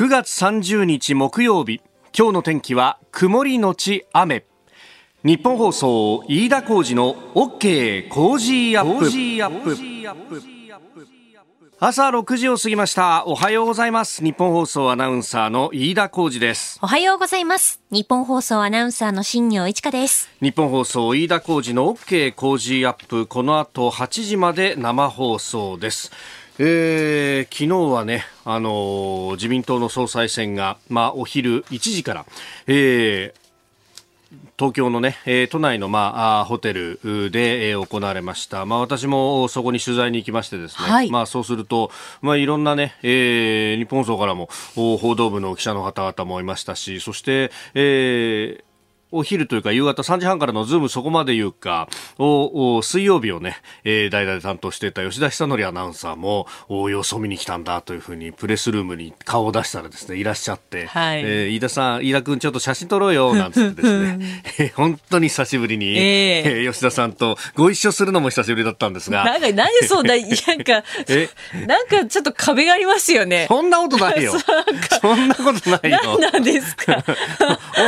9月30日木曜日。今日の天気は曇りのち雨。日本放送飯田浩二の OK 工事アップ。朝6時を過ぎました。おはようございます。日本放送アナウンサーの飯田浩二です。おはようございます。日本放送アナウンサーの新業一華です。日本放送飯田浩二の OK 工事アップ。この後8時まで生放送ですえー、昨日はね、あのー、自民党の総裁選が、まあ、お昼1時から、えー、東京のね、えー、都内の、まあ、ホテルで、えー、行われました。まあ、私もそこに取材に行きましてですね、はい、まあ、そうすると、まあ、いろんなね、えー、日本放送からも報道部の記者の方々もいましたし、そして、えー、お昼というか夕方3時半からのズームそこまで言うかを水曜日をね、えー、代々担当していた吉田久典アナウンサーもお様子を見に来たんだというふうにプレスルームに顔を出したらですねいらっしゃって、はい、えー、飯田さん飯田君ちょっと写真撮ろうよなんつってですね、えー、本当に久しぶりに、えー、吉田さんとご一緒するのも久しぶりだったんですが。なんか何そん ななんかえ？なんかちょっと壁がありますよね。そんなことないよ。そんなことないよ。何なんですか？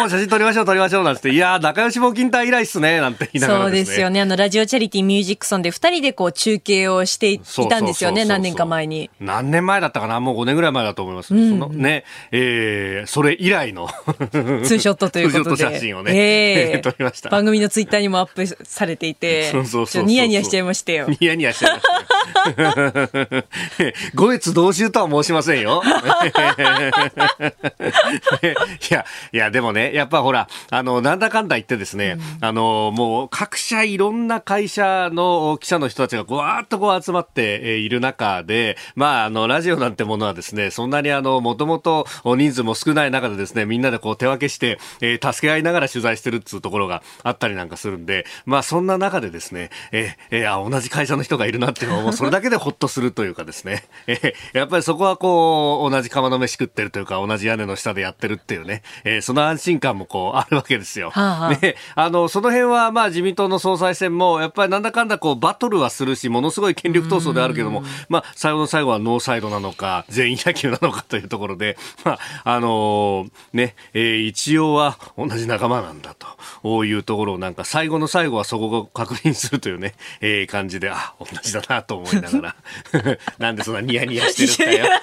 お写真撮りましょう撮りましょうていや仲良し募金隊以来っすねなんて言いながら、ね、そうですよね。あのラジオチャリティミュージックソンで二人でこう中継をしていたんですよね何年か前に。何年前だったかな？もう5年ぐらい前だと思います、うん、そのねえー、それ以来の ツーショットということで。写真をね、えー、撮りました。番組のツイッターにもアップされていて。そうそうそうニヤニヤしちゃいましたよ。ニヤニヤしちゃいました。よ 五越同州とは申しませんよ。いやいやでもねやっぱほらあのなんだかんだ言ってですね、うん、あの、もう各社いろんな会社の記者の人たちがわーっとこう集まっている中で、まあ、あの、ラジオなんてものはですね、そんなにあの、もともと人数も少ない中でですね、みんなでこう手分けして、えー、助け合いながら取材してるっていうところがあったりなんかするんで、まあ、そんな中でですね、えー、えー、あ、同じ会社の人がいるなっていうのはもうそれだけでほっとするというかですね、えー、やっぱりそこはこう、同じ釜の飯食ってるというか、同じ屋根の下でやってるっていうね、えー、その安心感もこう、あるわけですよ。はあはあ、ね、あの、その辺はまあ自民党の総裁選も、やっぱりなんだかんだこうバトルはするし、ものすごい権力闘争であるけども、まあ最後の最後はノーサイドなのか、全員野球なのかというところで、まあ、あのー、ね、えー、一応は同じ仲間なんだというところをなんか最後の最後はそこを確認するというね、えー、感じで、あ、同じだなと思いながら、なんでそんなニヤニヤしてるんだよ。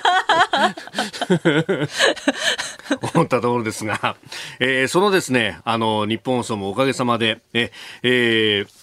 思ったところですが、えー、そのですね、あの、日本放送もおかげさまで、え、えー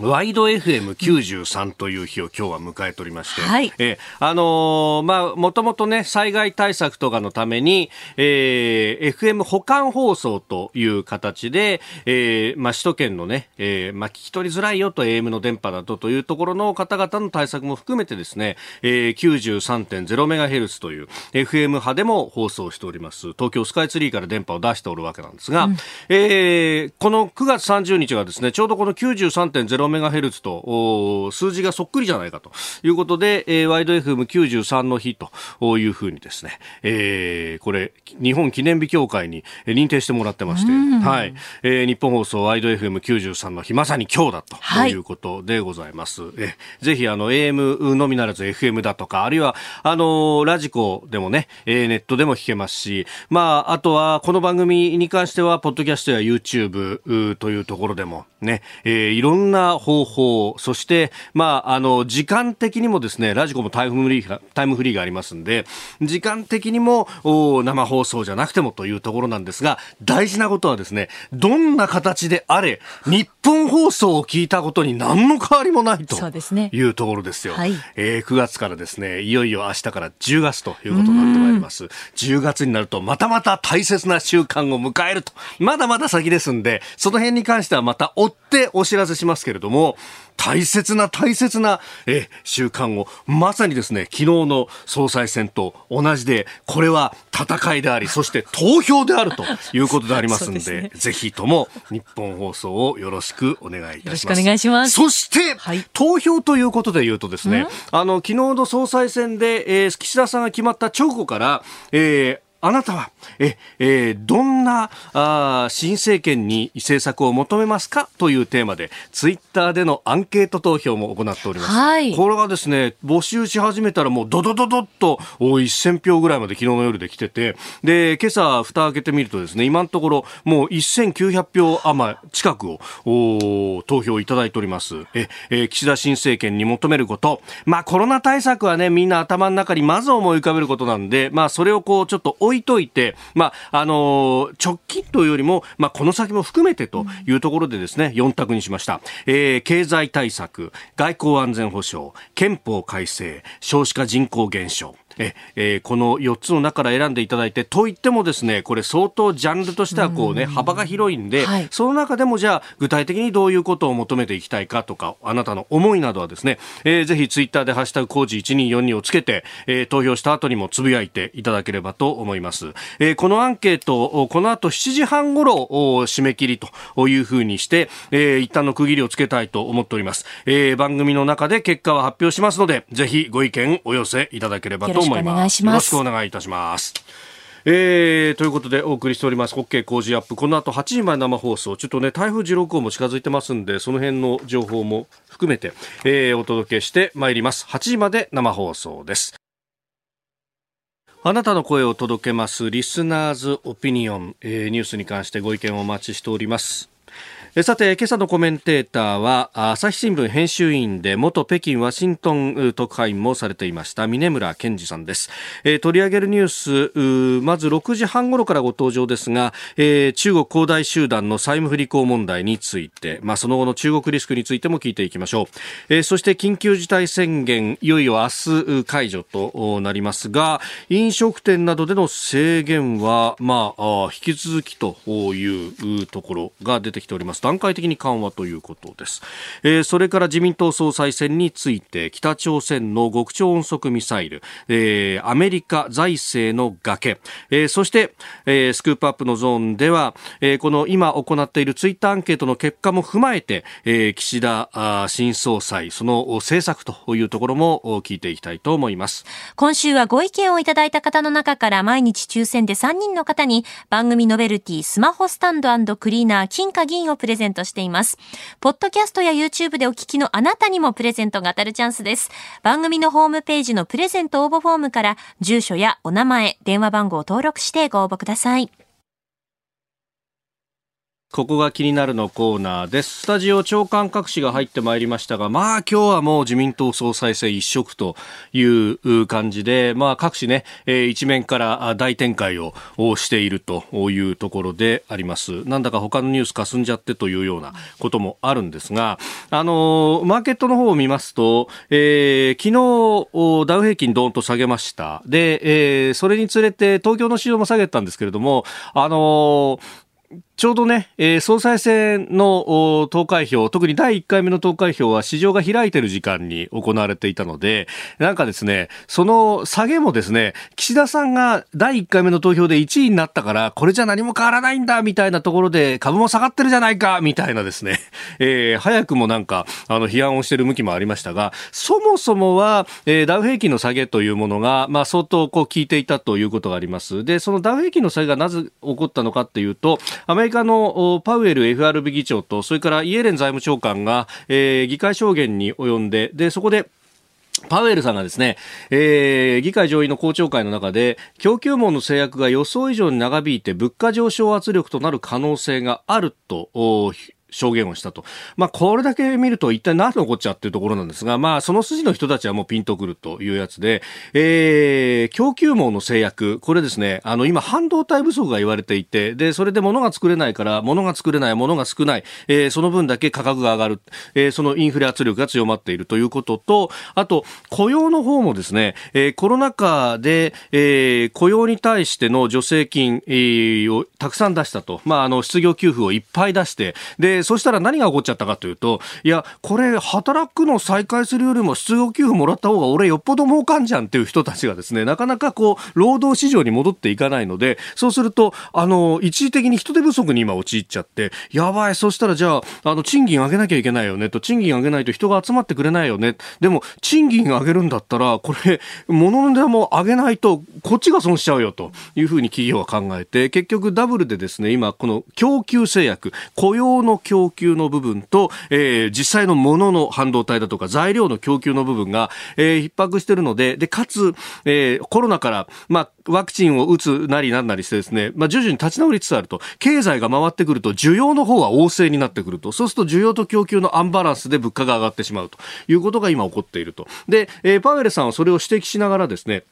ワイド FM93 という日を今日は迎えておりまして、はい、えあのー、まあ、もともとね、災害対策とかのために、えー、FM 保管放送という形で、えー、まあ、首都圏のね、えー、まあ、聞き取りづらいよと AM の電波だとというところの方々の対策も含めてですね、えー、93.0MHz という FM 波でも放送しております、東京スカイツリーから電波を出しておるわけなんですが、うん、えー、この9月30日がですね、ちょうどこの93.0メガヘルツと数字がそっくりじゃないかと。いうことで、えー、ワイド FM93 の日というふうにですね、えー、これ、日本記念日協会に認定してもらってまして、はい、えー、日本放送ワイド FM93 の日、まさに今日だとい。うことでございます。はい、えぜひ、あの、AM のみならず FM だとか、あるいは、あの、ラジコでもね、えー、ネットでも聞けますし、まあ、あとは、この番組に関しては、ポッドキャストや YouTube というところでもね、えー、いろんな方法、そして、まあ、あの、時間的にもですね、ラジコもタイムフリーが、タイムフリーがありますんで、時間的にも、生放送じゃなくてもというところなんですが、大事なことはですね、どんな形であれ、日本放送を聞いたことに何の変わりもないというところですよ。すねはい、えー、9月からですね、いよいよ明日から10月ということになってまいります。10月になると、またまた大切な習慣を迎えると。まだまだ先ですんで、その辺に関してはまた追ってお知らせしますけれども、大切な大切なえ習慣をまさにですね昨日の総裁選と同じでこれは戦いでありそして投票であるということでありますんで ね、ぜひとも日本放送をよろしくお願いいたします。お願いします。そして、はい、投票ということで言うとですね、あの昨日の総裁選で、えー、岸田さんが決まった直後から、えーあなたは、え、えー、どんな、あ新政権に政策を求めますか？というテーマで、ツイッターでのアンケート投票も行っております。はい。これがですね、募集し始めたらもうドドドドッと1000票ぐらいまで昨日の夜で来てて、で、今朝蓋開けてみるとですね、今のところもう1900票余近くを投票いただいております。え、えー、岸田新政権に求めること。まあコロナ対策はね、みんな頭の中にまず思い浮かべることなんで、まあそれをこうちょっと置いといて、まああのー、直近というよりも、まあこの先も含めてというところでですね、4択にしました。えー、経済対策、外交安全保障、憲法改正、少子化人口減少。ええー、この4つの中から選んでいただいてといってもですねこれ相当ジャンルとしてはこうね幅が広いんで、はい、その中でもじゃあ具体的にどういうことを求めていきたいかとかあなたの思いなどはですね、えー、ぜひツイッターでハッシュタグ工事1242をつけて、えー、投票した後にもつぶやいていただければと思います、えー、このアンケートこの後7時半ごろ締め切りというふうにして、えー、一旦の区切りをつけたいと思っております、えー、番組の中で結果は発表しますのでぜひご意見お寄せいただければと思います。よろしくお願いいたします。えー、ということでお送りしております、ホッケー工事アップ。この後8時前生放送。ちょっとね、台風16号も近づいてますんで、その辺の情報も含めて、えー、お届けしてまいります。8時まで生放送です。あなたの声を届けます、リスナーズオピニオン、えー、ニュースに関してご意見をお待ちしております。さて、今朝のコメンテーターは、朝日新聞編集員で、元北京ワシントン特派員もされていました、峰村健二さんです。取り上げるニュース、まず6時半頃からご登場ですが、中国恒大集団の債務不履行問題について、まあ、その後の中国リスクについても聞いていきましょう。そして緊急事態宣言、いよいよ明日解除となりますが、飲食店などでの制限は、まあ、引き続きというところが出てきております。段階的に緩和ということです、えー、それから自民党総裁選について北朝鮮の極超音速ミサイル、えー、アメリカ財政の崖、えー、そして、えー、スクープアップのゾーンでは、えー、この今行っているツイッターアンケートの結果も踏まえて、えー、岸田新総裁その政策というところも聞いていきたいと思います。今週はご意見をいただいた方の中から毎日抽選で3人の方に番組ノベルティスマホスタンドクリーナー金貨銀をプレレゼントしています。ポッドキャストや YouTube でお聞きのあなたにもプレゼントが当たるチャンスです。番組のホームページのプレゼント応募フォームから住所やお名前、電話番号を登録してご応募ください。ここが気になるのコーナーです。スタジオ長官各紙が入ってまいりましたが、まあ今日はもう自民党総裁選一色という感じで、まあ各紙ね、えー、一面から大展開をしているというところであります。なんだか他のニュース霞んじゃってというようなこともあるんですが、あの、マーケットの方を見ますと、えー、昨日ダウ平均ドーンと下げました。で、えー、それにつれて東京の市場も下げたんですけれども、あのちょうどね、えー、総裁選の投開票、特に第1回目の投開票は市場が開いてる時間に行われていたので、なんかですね、その下げもですね、岸田さんが第1回目の投票で1位になったから、これじゃ何も変わらないんだ、みたいなところで株も下がってるじゃないか、みたいなですね、えー、早くもなんか、あの、批判をしてる向きもありましたが、そもそもは、えー、ダウ平均の下げというものが、まあ、相当こう効いていたということがあります。で、そのダウ平均の下げがなぜ起こったのかっていうと、アメメリカのパウエル FRB 議長と、それからイエレン財務長官が、えー、議会証言に及んで、で、そこで、パウエルさんがですね、えー、議会上院の公聴会の中で、供給網の制約が予想以上に長引いて物価上昇圧力となる可能性があると証言をしたと。まあ、これだけ見ると一体何のこっちゃっていうところなんですが、まあ、その筋の人たちはもうピンとくるというやつで、えー、供給網の制約、これですね、あの、今、半導体不足が言われていて、で、それで物が作れないから、物が作れない、物が少ない、えー、その分だけ価格が上がる、えー、そのインフレ圧力が強まっているということと、あと、雇用の方もですね、えー、コロナ禍で、えー、雇用に対しての助成金、えー、をたくさん出したと。まあ、あの、失業給付をいっぱい出して、で、そしたら何が起こっちゃったかというと、いや、これ、働くの再開するよりも失業給付もらった方が俺よっぽど儲かんじゃんっていう人たちがですね、なかなかこう、労働市場に戻っていかないので、そうすると、あの、一時的に人手不足に今陥っちゃって、やばい、そしたらじゃあ、あの、賃金上げなきゃいけないよねと、賃金上げないと人が集まってくれないよね。でも、賃金上げるんだったら、これ、物の値段も上げないと、こっちが損しちゃうよというふうに企業は考えて、結局ダブルでですね、今、この供給制約、雇用の供供給の部分と、えー、実際のものの半導体だとか材料の供給の部分が、えー、逼迫しているので、で、かつ、えー、コロナから、まあ、ワクチンを打つなりなんなりしてですね、まあ、徐々に立ち直りつつあると、経済が回ってくると、需要の方は旺盛になってくると、そうすると需要と供給のアンバランスで物価が上がってしまうということが今起こっていると。で、えー、パウエルさんはそれを指摘しながらですね、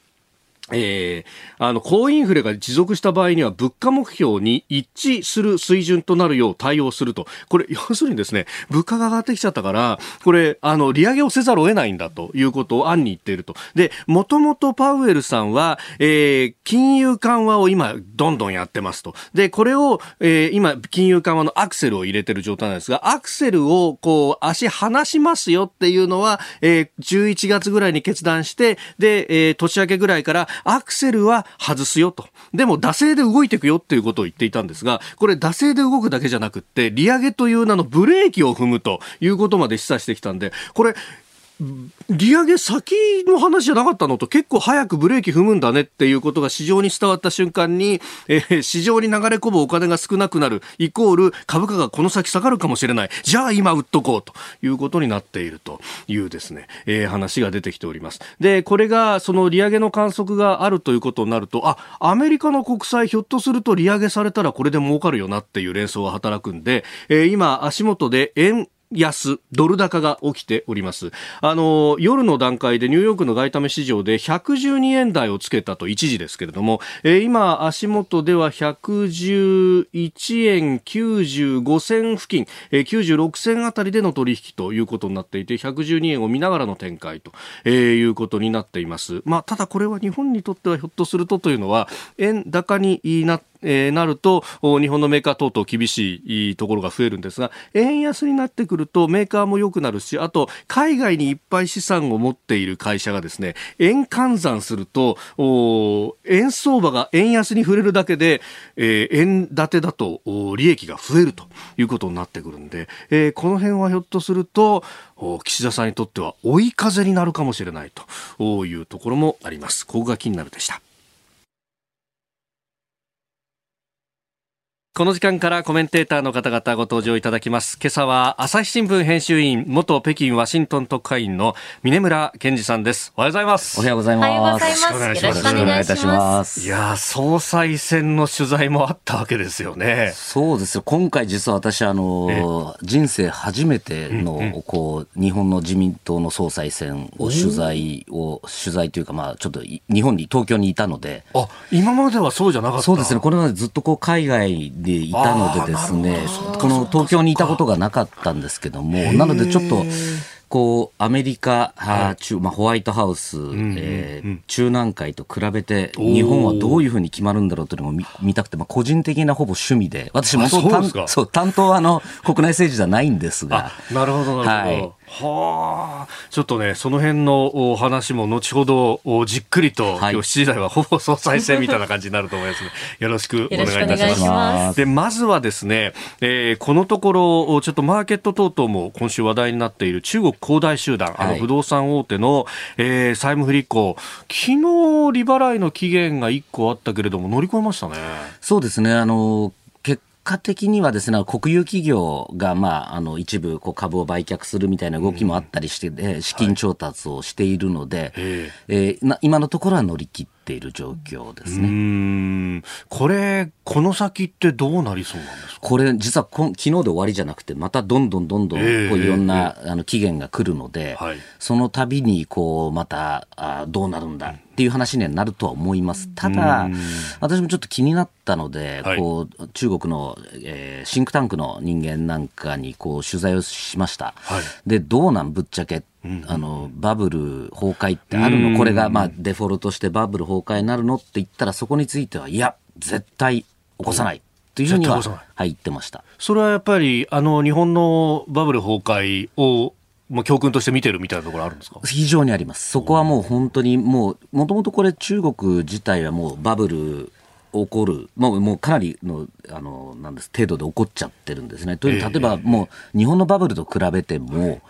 えー、あの、高インフレが持続した場合には物価目標に一致する水準となるよう対応すると。これ、要するにですね、物価が上がってきちゃったから、これ、あの、利上げをせざるを得ないんだということを案に言っていると。で、もともとパウエルさんは、えー、金融緩和を今、どんどんやってますと。で、これを、えー、今、金融緩和のアクセルを入れてる状態なんですが、アクセルを、こう、足離しますよっていうのは、えー、11月ぐらいに決断して、で、えー、年明けぐらいから、アクセルは外すよと。でも、惰性で動いていくよっていうことを言っていたんですが、これ、惰性で動くだけじゃなくって、利上げという名のブレーキを踏むということまで示唆してきたんで、これ、利上げ先の話じゃなかったのと結構早くブレーキ踏むんだねっていうことが市場に伝わった瞬間に、えー、市場に流れ込むお金が少なくなるイコール株価がこの先下がるかもしれない。じゃあ今売っとこうということになっているというですね、えー、話が出てきております。でこれがその利上げの観測があるということになるとあアメリカの国債ひょっとすると利上げされたらこれで儲かるよなっていう連想が働くんで、えー、今足元で円安、ドル高が起きております。あの、夜の段階でニューヨークの外為市場で112円台をつけたと一時ですけれども、えー、今、足元では111円95銭付近、えー、96銭あたりでの取引ということになっていて、112円を見ながらの展開と、えー、いうことになっています。まあ、ただこれは日本にとってはひょっとするとというのは、円高になってえー、なると日本のメーカー等々厳しいところが増えるんですが円安になってくるとメーカーも良くなるしあと海外にいっぱい資産を持っている会社がですね円換算すると円相場が円安に触れるだけで、えー、円建てだと利益が増えるということになってくるんで、えー、この辺はひょっとすると岸田さんにとっては追い風になるかもしれないというところもあります。ここが気になるでした。この時間からコメンテーターの方々ご登場いただきます。今朝は朝日新聞編集員、元北京ワシントン特派員の峰村健二さんです。おはようございます。おはようございます。よろしくお願いします。よろしくお願いいたします。いや総裁選の取材もあったわけですよね。そうですよ。今回実は私、あの、人生初めての、うんうん、こう、日本の自民党の総裁選を取材を、取材というか、まあ、ちょっと日本に、東京にいたので。あ、今まではそうじゃなかったそうですね。これまでずっとこう、海外でいたのでですね、この東京にいたことがなかったんですけども、なのでちょっと、こうアメリカ、はい、まあ、ホワイトハウス、うんうん、えー、中南海と比べて日本はどういうふうに決まるんだろうというのも見見たくて、まあ、個人的なほぼ趣味で私もそう担当はあの国内政治じゃないんですが。なるほどなるほど、はいはあ、ちょっとね、その辺のお話も後ほどじっくりと、はい、今日7時台はほぼ総裁選みたいな感じになると思いますの、で、よろしくお願いいたします。で、まずはですね、えー、このところ、ちょっとマーケット等々も今週話題になっている中国恒大集団、あの不動産大手の、えー、債務不履行、昨日利払いの期限が1個あったけれども、乗り越えましたね。そうですね、あの果的にはですね、国有企業が、まあ、あの、一部、こう、株を売却するみたいな動きもあったりして、うん、資金調達をしているので、はい、えー、今のところは乗り切っている状況ですね。これ、この先ってどうなりそうなんですか？これ、実はこ昨日で終わりじゃなくて、またどんどんどんどん、こういろんな、あの期限が来るので、はい、その度に、こう、また、あどうなるんだっていう話にはなるとは思います。ただ、私もちょっと気になったので、はい、こう、中国の、えー、シンクタンクの人間なんかに、こう、取材をしました。はい、で、どうなんぶっちゃけあのバブル崩壊ってあるの、これがまあデフォルトしてバブル崩壊になるの？って言ったら、そこについては、いや、絶対起こさない。というふうには、はい、言ってました。それはやっぱりあの日本のバブル崩壊をもう教訓として見てるみたいなところあるんですか？非常にあります。そこはもう本当にもう、もともとこれ中国自体はもうバブル起こる、もうもうかなりのあのなんです程度で起こっちゃってるんですね。という例えばもう日本のバブルと比べても、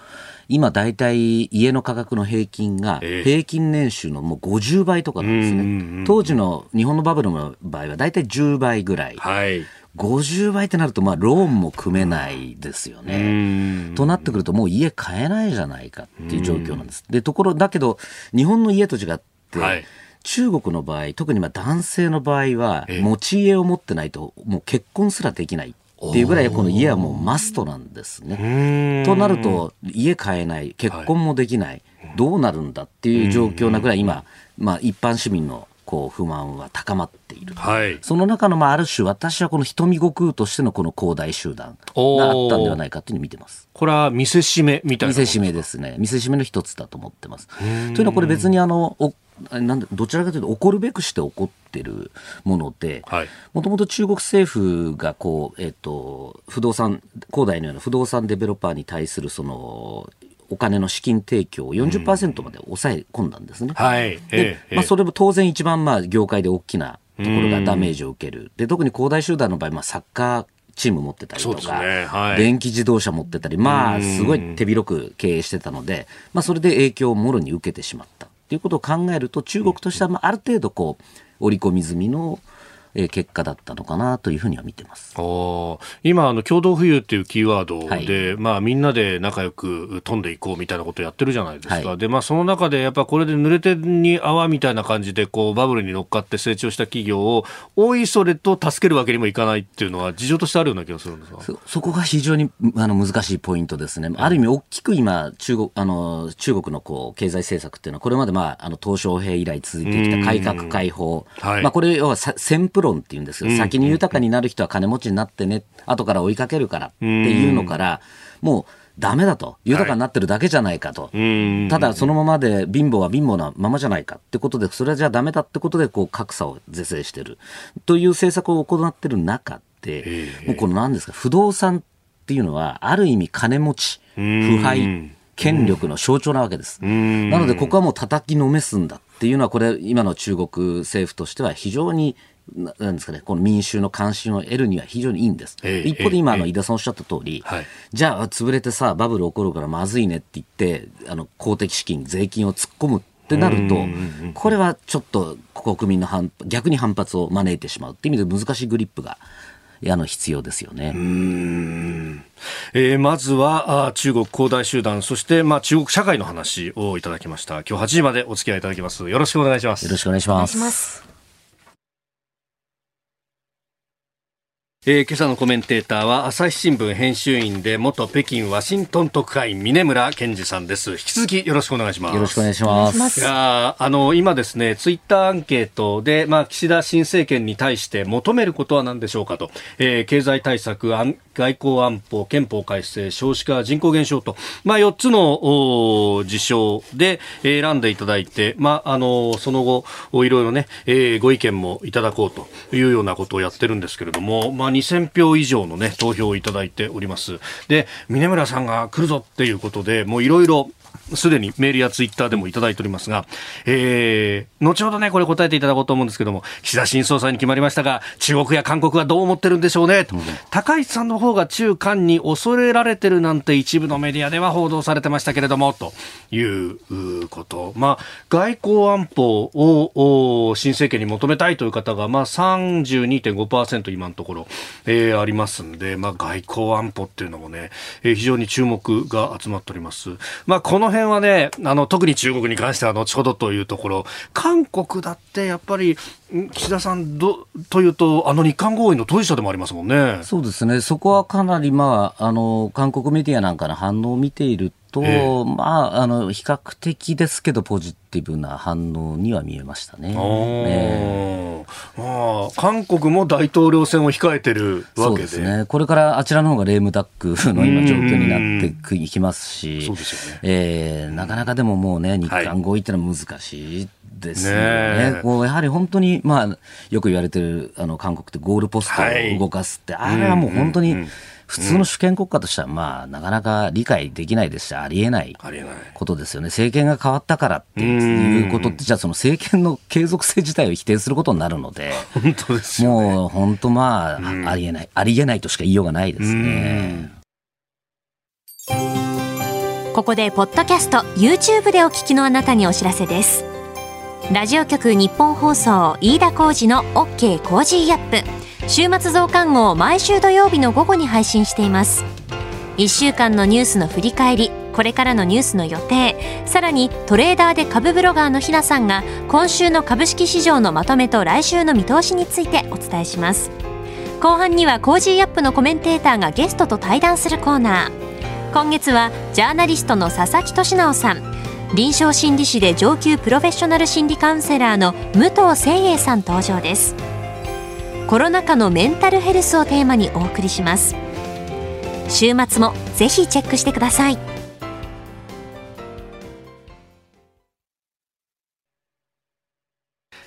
今大体家の価格の平均が平均年収のもう50倍とかなんですね。当時の日本のバブルの場合は大体10倍ぐらい。はい50倍ってなると、まあ、ローンも組めないですよね。となってくると、もう家買えないじゃないかっていう状況なんです。で、ところ、だけど、日本の家と違って、はい、中国の場合、特にまあ男性の場合は、持ち家を持ってないと、もう結婚すらできない。っていうぐらいこの家はもうマストなんですね。となると家買えない結婚もできない、はい、どうなるんだっていう状況なぐらい今、まあ、一般市民のこう不満は高まっている、はい、その中のまあある種私はこの瞳悟空としてのこの恒大集団があったんではないかというふうに見てます。これは見せしめみたいな見せしめですね。見せしめの一つだと思ってます。というのはこれ別にあのおなんでどちらかというと起こるべくして起こってるものでもともと中国政府がこう、えーと、と不動産恒大のような不動産デベロッパーに対するそのお金の資金提供を40%まで抑え込んだんですね。はい。で、まあ、それも当然一番まあ業界で大きなところがダメージを受ける。で、特に恒大集団の場合、まあ、サッカーチーム持ってたりとか、ね。はい、電気自動車持ってたり、まあ、すごい手広く経営してたので、まあ、それで影響をもろに受けてしまったということを考えると、中国としては、ま、ある程度、こう、織り込み済みのえ結果だったのかなというふうには見てます。今あの、共同富裕っていうキーワードで、はい、まあ、みんなで仲良く飛んでいこうみたいなことをやってるじゃないですか、はい、でまあ、その中でやっぱこれで濡れてに泡みたいな感じでこうバブルに乗っかって成長した企業をおいそれと助けるわけにもいかないっていうのは、事情としてあるような気がするんですそそこが非常にあの難しいポイントですね、ある意味、大きく今、中国あの中国のこう経済政策っていうのは、これまで、まあ、あの鄧小平以来続いてきた改革開放、はい、まあ、これ要は先プ論っていうんですけど、先に豊かになる人は金持ちになってね、後から追いかけるからっていうのから、もう、ダメだと。豊かになってるだけじゃないかと。はい、ただ、そのままで貧乏は貧乏なままじゃないかってことで、それはじゃあダメだってことで、こう、格差を是正してる。という政策を行ってる中で、もうこの何ですか、不動産っていうのは、ある意味金持ち、腐敗、権力の象徴なわけです。なので、ここはもう叩きのめすんだっていうのは、これ、今の中国政府としては非常になんですかね、この民衆の関心を得るには非常にいいんです。えー、一方で今、あの、井田さんおっしゃった通り、はい、じゃあ、潰れてさ、バブル起こるからまずいねって言って、あの、公的資金、税金を突っ込むってなると、これはちょっと国民の反逆に反発を招いてしまうっていう意味で難しいグリップがあの必要ですよね。えー、まずはあ中国恒大集団そしてまあ中国社会の話をいただきました。今日8時までお付き合いいただきます。よろしくお願いします。よろしくお願いしますえー、今朝のコメンテーターは朝日新聞編集員で元北京ワシントン特派員峰村健二さんです。引き続きよろしくお願いします。よろしくお願いします。いやあの今ですねツイッターアンケートでまあ岸田新政権に対して求めることは何でしょうかと、えー、経済対策外交安保憲法改正少子化人口減少と。まあ4つの事象で選んでいただいてまああのその後いろいろね、えー、ご意見もいただこうというようなことをやってるんですけれどもまあ2000票以上のね、投票をいただいております。で、峰村さんが来るぞっていうことで、もういろいろすでにメールやツイッターでもいただいておりますが、えー、後ほどね、これ答えていただこうと思うんですけども、岸田新総裁に決まりましたが、中国や韓国はどう思ってるんでしょうね、と。うん、高市さんの方が中韓に恐れられてるなんて一部のメディアでは報道されてましたけれども、ということ。まあ、外交安保を新政権に求めたいという方が、まあ32.5%今のところ、えー、ありますんで、まあ外交安保っていうのもね、えー、非常に注目が集まっております。まあこの辺はね、あの、特に中国に関しては後ほどというところ、韓国だってやっぱり、岸田さんどというと、あの日韓合意の当事者でもありますもんね。そうですね、そこはかなり、まあ、あの韓国メディアなんかの反応を見ていると、えー、まあ、あの比較的ですけど、ポジティブな反応には見えましたね。ねあ韓国も大統領選を控えてるわけで。そうですね、これからあちらの方がレームダックの今、状況になっていきますし、そうですよね。えー、なかなかでももうね、日韓合意ってのは難しい。ですよね。こうやはり本当に、まあ、よく言われてる、あの、韓国ってゴールポストを動かすって、はい、あれはもう本当に、普通の主権国家としては、まあ、なかなか理解できないですし、ありえないことですよね。政権が変わったからっていうことって、じゃあその政権の継続性自体を否定することになるので、本当ですね、もう本当まあ、ありえない、ありえないとしか言いようがないですね。ここで、ポッドキャスト、YouTube でお聞きのあなたにお知らせです。ラジオ局日本放送、飯田浩二の OK コージーアップ。週末増刊号毎週土曜日の午後に配信しています。1週間のニュースの振り返りこれからのニュースの予定さらにトレーダーで株ブロガーのひなさんが今週の株式市場のまとめと来週の見通しについてお伝えします。後半には Cozy up のコメンテーターがゲストと対談するコーナー。今月はジャーナリストの佐々木俊尚さん臨床心理士で上級プロフェッショナル心理カウンセラーの武藤清栄さん登場です。コロナ禍のメンタルヘルスをテーマにお送りします。週末もぜひチェックしてください。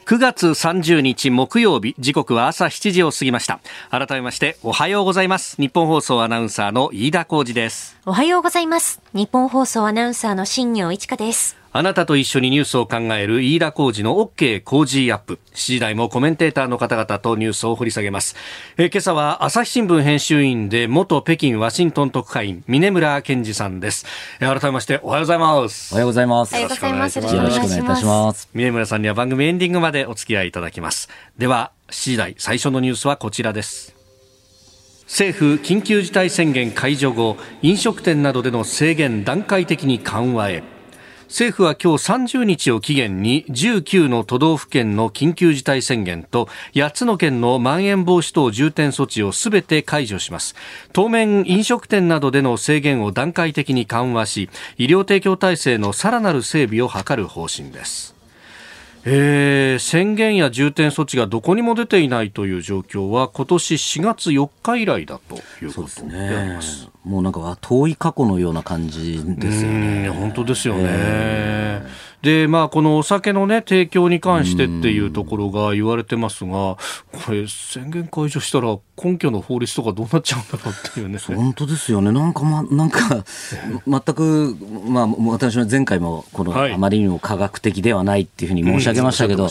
9月30日木曜日時刻は朝7時を過ぎました。改めましておはようございます。日本放送アナウンサーの飯田浩二です。おはようございます日本放送アナウンサーの新業一華ですあなたと一緒にニュースを考える飯田浩二の OK 工事アップ。7時台もコメンテーターの方々とニュースを掘り下げます。え今朝は朝日新聞編集員で元北京ワシントン特派員、峰村健二さんです。え改めましておはようございます。おはようございます。よろしくお願いします。よろしくお願いいたします。峰村さんには番組エンディングまでお付き合いいただきます。では、7時台最初のニュースはこちらです。政府緊急事態宣言解除後飲食店などでの制限段階的に緩和へ。政府は今日30日を期限に19の都道府県の緊急事態宣言と8つの県のまん延防止等重点措置をすべて解除します。当面飲食店などでの制限を段階的に緩和し医療提供体制のさらなる整備を図る方針です。えー、宣言や重点措置がどこにも出ていないという状況は今年4月4日以来だということでね、もうなんか遠い過去のような感じですよね。本当ですよね。えーで、まあ、このお酒のね、提供に関してっていうところが言われてますが、これ、宣言解除したら、根拠の法律とかどうなっちゃうんだろうっていうね。本当ですよね。なんか、ま、なんか、全く、まあ、私は前回も、この、あまりにも科学的ではないっていうふうに申し上げましたけど、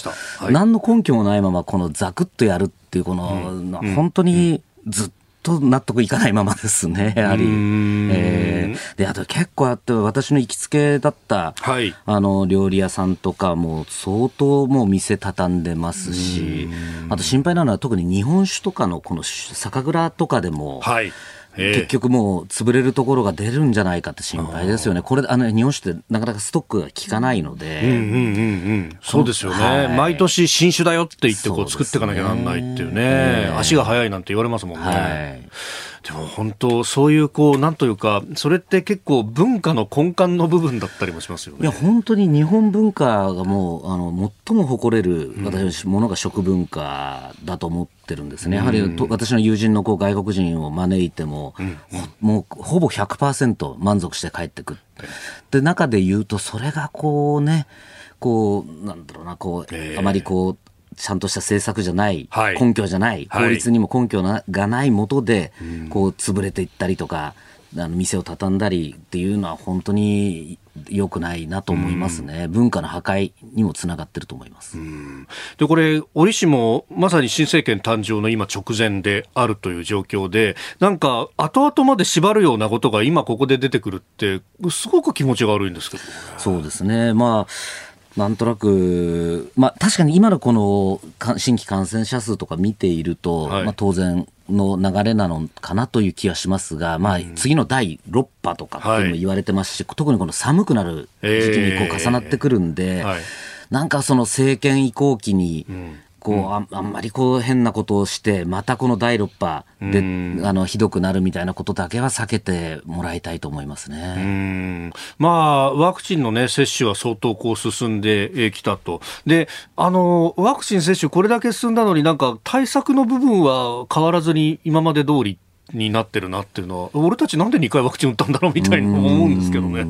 何の根拠もないまま、このザクッとやるっていう、この、本当にずっと、と納得いかないままですね、やはり。えー、で、あと結構あって、私の行きつけだった、はい、あの、料理屋さんとかも相当もう店畳んでますし、あと心配なのは特に日本酒とかのこの酒蔵とかでも、はい結局もう潰れるところが出るんじゃないかって心配ですよね。これ、あの、日本酒ってなかなかストックが効かないので。うんうんうんうん。そうですよね。はい、毎年新酒だよって言ってこう作っていかなきゃなんないっていうね。足が速いなんて言われますもんね。はいでも本当、そういうこう、なんというか、それって結構文化の根幹の部分だったりもしますよね。いや、本当に日本文化がもう、あの、最も誇れる、私、ものが食文化だと思ってるんですね。やはり、私の友人のこう外国人を招いても、うん、もうほぼ100%満足して帰ってくる。で、中で言うと、それがこうね、こう、なんだろうな、こう、あまりこう、ちゃんとした政策じゃない、はい、根拠じゃない、法律にも根拠がないもとで、こう潰れていったりとか、あの店を畳んだりっていうのは本当に良くないなと思いますね、文化の破壊にもつながってると思います。でこれ、折しもまさに新政権誕生の今、直前であるという状況で、なんか後々まで縛るようなことが今、ここで出てくるって、すごく気持ちが悪いんですけど、そうですね、まあなんとなく、まあ、確かに今のこの新規感染者数とか見ていると、はい、まあ、当然の流れなのかなという気はしますが、まあ、次の第6波とかっていうのも言われてますし、はい、特にこの寒くなる時期にこう重なってくるんで、えーはい、なんかその政権移行期に、こう、ああんまりこう変なことをして、またこの第6波で、あの、ひどくなるみたいなことだけは避けてもらいたいと思いますね。まあ、ワクチンのね、接種は相当こう進んできたと。で、あの、ワクチン接種これだけ進んだのになんか対策の部分は変わらずに今まで通りになってるなっていうのは、俺たちなんで2回ワクチン打ったんだろうみたいに思うんですけどね。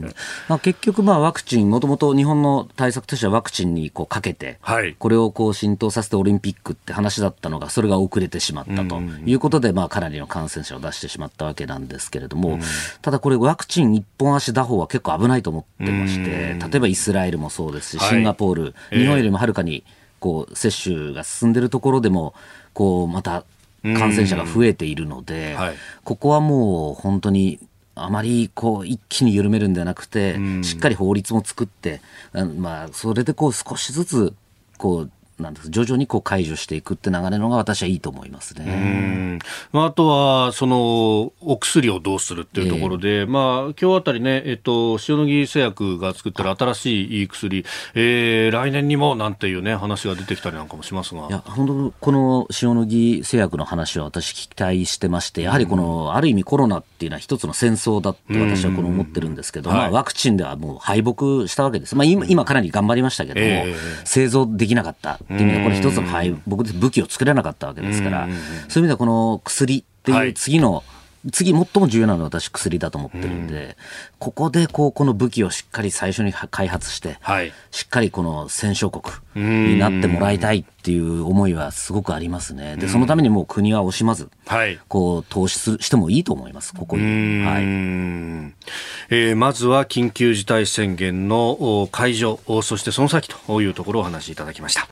まあ、結局、まあ、ワクチン、もともと日本の対策としてはワクチンにこうかけて、はい、これをこう浸透させてオリンピックって話だったのが、それが遅れてしまったということで、まあ、かなりの感染者を出してしまったわけなんですけれども、ただこれ、ワクチン一本足打法は結構危ないと思ってまして、例えばイスラエルもそうですし、シンガポール、はい、日本よりもはるかにこう接種が進んでいるところでも、こうまた感染者が増えているので、はい、ここはもう本当にあまりこう一気に緩めるんではなくて、しっかり法律も作って、まあ、それでこう少しずつこうなんです徐々にこう解除していくって流れのが私はいいと思いますね。まあ、あとは、その、お薬をどうするっていうところで、えー、まあ、今日あたりね、えっと、塩野義製薬が作ってる新しいいい薬、えー、来年にもなんていうね、話が出てきたりなんかもしますが。いや、本当この塩野義製薬の話は私期待してまして、やはりこの、ある意味コロナっていうのは一つの戦争だって私はこの思ってるんですけど、まあ、ワクチンではもう敗北したわけです。まあ、今、今かなり頑張りましたけども、えー、製造できなかった。っていう意味でこれ一つの敗北で武器を作れなかったわけですから、そういう意味ではこの薬っていう次の、はい次最も重要なのは私薬だと思ってるんで、うん、ここでこうこの武器をしっかり最初に開発して、はい、しっかりこの戦勝国になってもらいたいっていう思いはすごくありますね。で、そのためにもう国は惜しまず、はい、こう投資してもいいと思います、ここに。はい、えー、まずは緊急事態宣言の解除、そしてその先というところをお話しいただきました。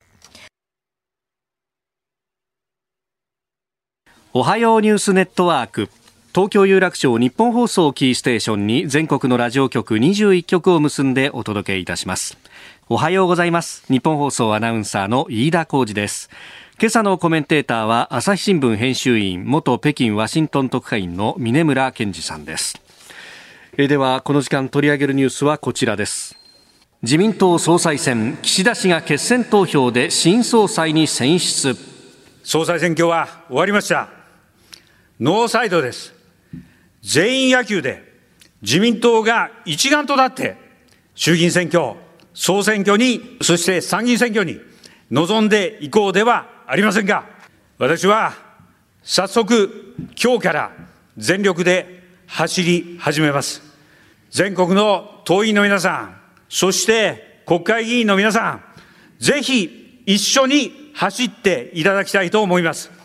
おはようニュースネットワーク。東京有楽町日本放送キーステーションに全国のラジオ局21局を結んでお届けいたします。おはようございます。日本放送アナウンサーの飯田浩二です。今朝のコメンテーターは朝日新聞編集員元北京ワシントン特派員の峰村健二さんです。えではこの時間取り上げるニュースはこちらです。自民党総裁選岸田氏が決選投票で新総裁に選出。総裁選挙は終わりました。ノーサイドです。全員野球で自民党が一丸となって衆議院選挙、総選挙に、そして参議院選挙に臨んでいこうではありませんか。私は早速今日から全力で走り始めます。全国の党員の皆さん、そして国会議員の皆さん、ぜひ一緒に走っていただきたいと思います。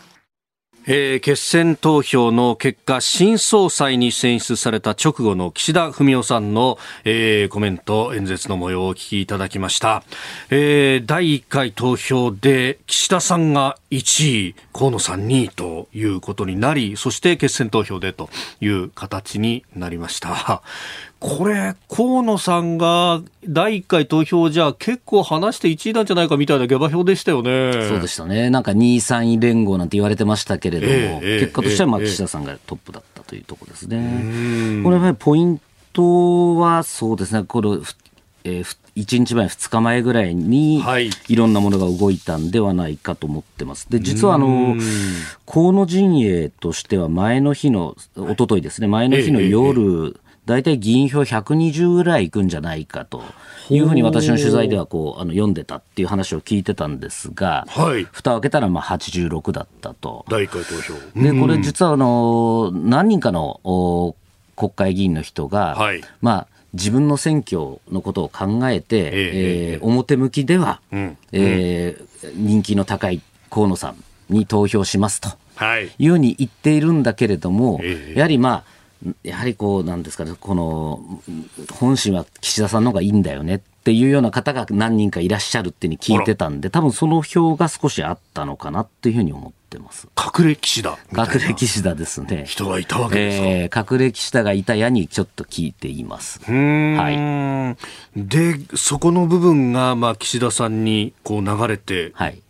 えー、決選投票の結果、新総裁に選出された直後の岸田文雄さんの、えー、コメント、演説の模様をお聞きいただきました。えー、第1回投票で岸田さんが1位、河野さん2位ということになり、そして決選投票でという形になりました。これ、河野さんが第1回投票じゃ結構離して1位なんじゃないかみたいな下馬評でしたよね。そうでしたね。なんか2位、3位連合なんて言われてましたけれども、えー、結果としてはまあ岸田さんがトップだったというところですね。えー、これはポイントはそうですね、これ、えー、1日前、2日前ぐらいに、いろんなものが動いたんではないかと思ってます。で、実はあの、河野陣営としては前の日の、おとといですね、前の日の夜、大体議員票120ぐらいいくんじゃないかというふうに私の取材ではこうあの読んでたっていう話を聞いてたんですが、はい、蓋を開けたらまあ86だったと。第1回投票。でこれ実はあの何人かの国会議員の人が、はい、まあ自分の選挙のことを考えて、えー、えー、表向きでは、うん、えー、人気の高い河野さんに投票しますと、はい、いうふうに言っているんだけれども、えー、やはりまあやはりこうなんですかねこの本心は岸田さんの方がいいんだよねっていうような方が何人かいらっしゃるってに聞いてたんで多分その票が少しあったのかなっていうふうに思ってます。隠れ騎士だ。隠れ騎士だですね。人がいたわけですか。えー、隠れ騎士だがいたやにちょっと聞いています。はい。で、そこの部分が、まあ、岸田さんにこう流れてた。はい、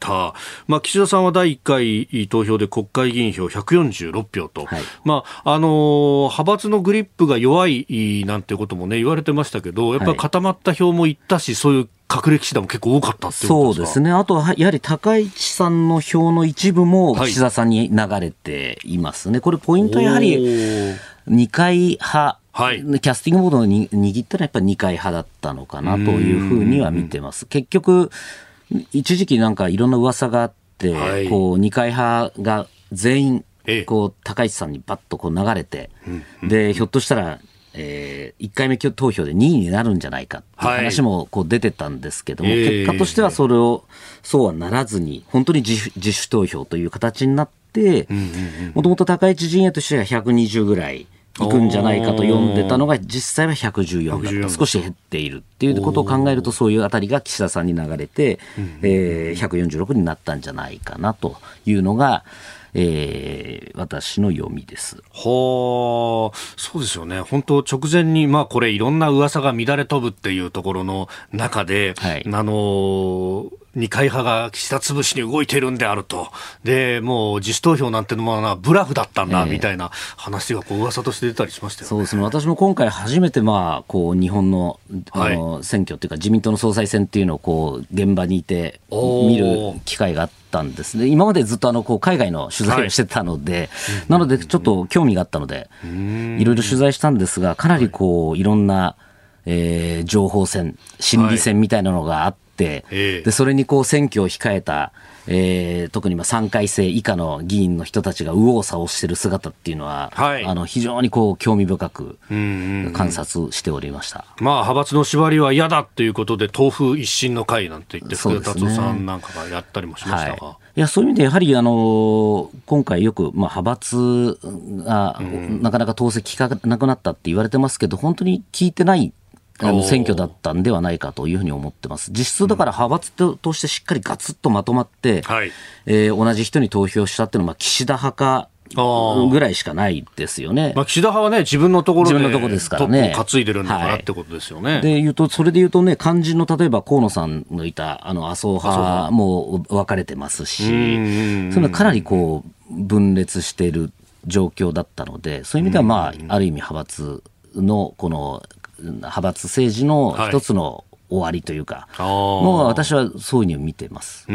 まあ、岸田さんは第1回投票で国会議員票146票と。はい、まあ、あのー、派閥のグリップが弱いなんてこともね、言われてましたけど、やっぱり固まった票もいったし、そういう隠れ騎士団も結構多かったってそうですね。あとは、やはり高市さんの票の一部も岸田さんに流れていますね。これポイントやはり、二階派。はい、キャスティングボードをに握ったらやっぱり二階派だったのかなというふうには見てます。結局、一時期なんかいろんな噂があって、はい、こう二階派が全員こう、高市さんにバッとこう流れて、で、ひょっとしたら、えー、1回目投票で2位になるんじゃないかっていう話もこう出てたんですけども、はい、結果としてはそれを、そうはならずに、本当に自自主投票という形になって、もともと高市陣営としては120ぐらい。いくんじゃないかと読んでたのが実際は114だった。少し減っているっていうことを考えるとそういうあたりが岸田さんに流れて、えー、146になったんじゃないかなというのが、えー、私の読みです。はあ、そうですよね。本当直前に、まあこれいろんな噂が乱れ飛ぶっていうところの中で、はい、あのー二階派が岸田潰しに動いているんであると。で、もう自主投票なんてのもブラフだったんだ、みたいな話がこう噂として出たりしましたよ、ね、そうですね。私も今回初めてまあ、こう日本の、あの、はい、選挙っていうか自民党の総裁選っていうのをこう、現場にいて見る機会があったんですね。今までずっとあの、こう海外の取材をしてたので、はい、なのでちょっと興味があったので、いろいろ取材したんですが、かなりこう、いろんな、えー、情報戦、心理戦みたいなのがあって、、でそれにこう選挙を控えた、えー、特にまあ3回生以下の議員の人たちが右往左往してる姿っていうのは、はい、あの非常にこう興味深く観察しておりました、まあ、派閥の縛りは嫌だということで、豆腐一新の会なんて言って、福田達夫さんなんかがやったりもしましたが。はい。いやそういう意味で、やはりあの今回よく、まあ、派閥がなかなか統制効かなくなったって言われてますけど、本当に聞いてないあの選挙だったんではないかというふうに思ってます。実質だから派閥としてしっかりガツッとまとまって、はい、えー、同じ人に投票したっていうのは、岸田派か、ぐらいしかないですよね。まあ、岸田派はね、自分のところで、自分のところですからね。担いでるんだからってことですよね。はい、で、言うと、それで言うとね、肝心の例えば河野さんのいた、あの、麻生派も分かれてますし、そういうのかなりこう、分裂している状況だったので、そういう意味では、まあ、ある意味派閥の、この、派閥政治の一つの終わりというか、もう私はそういうふうに見てます。で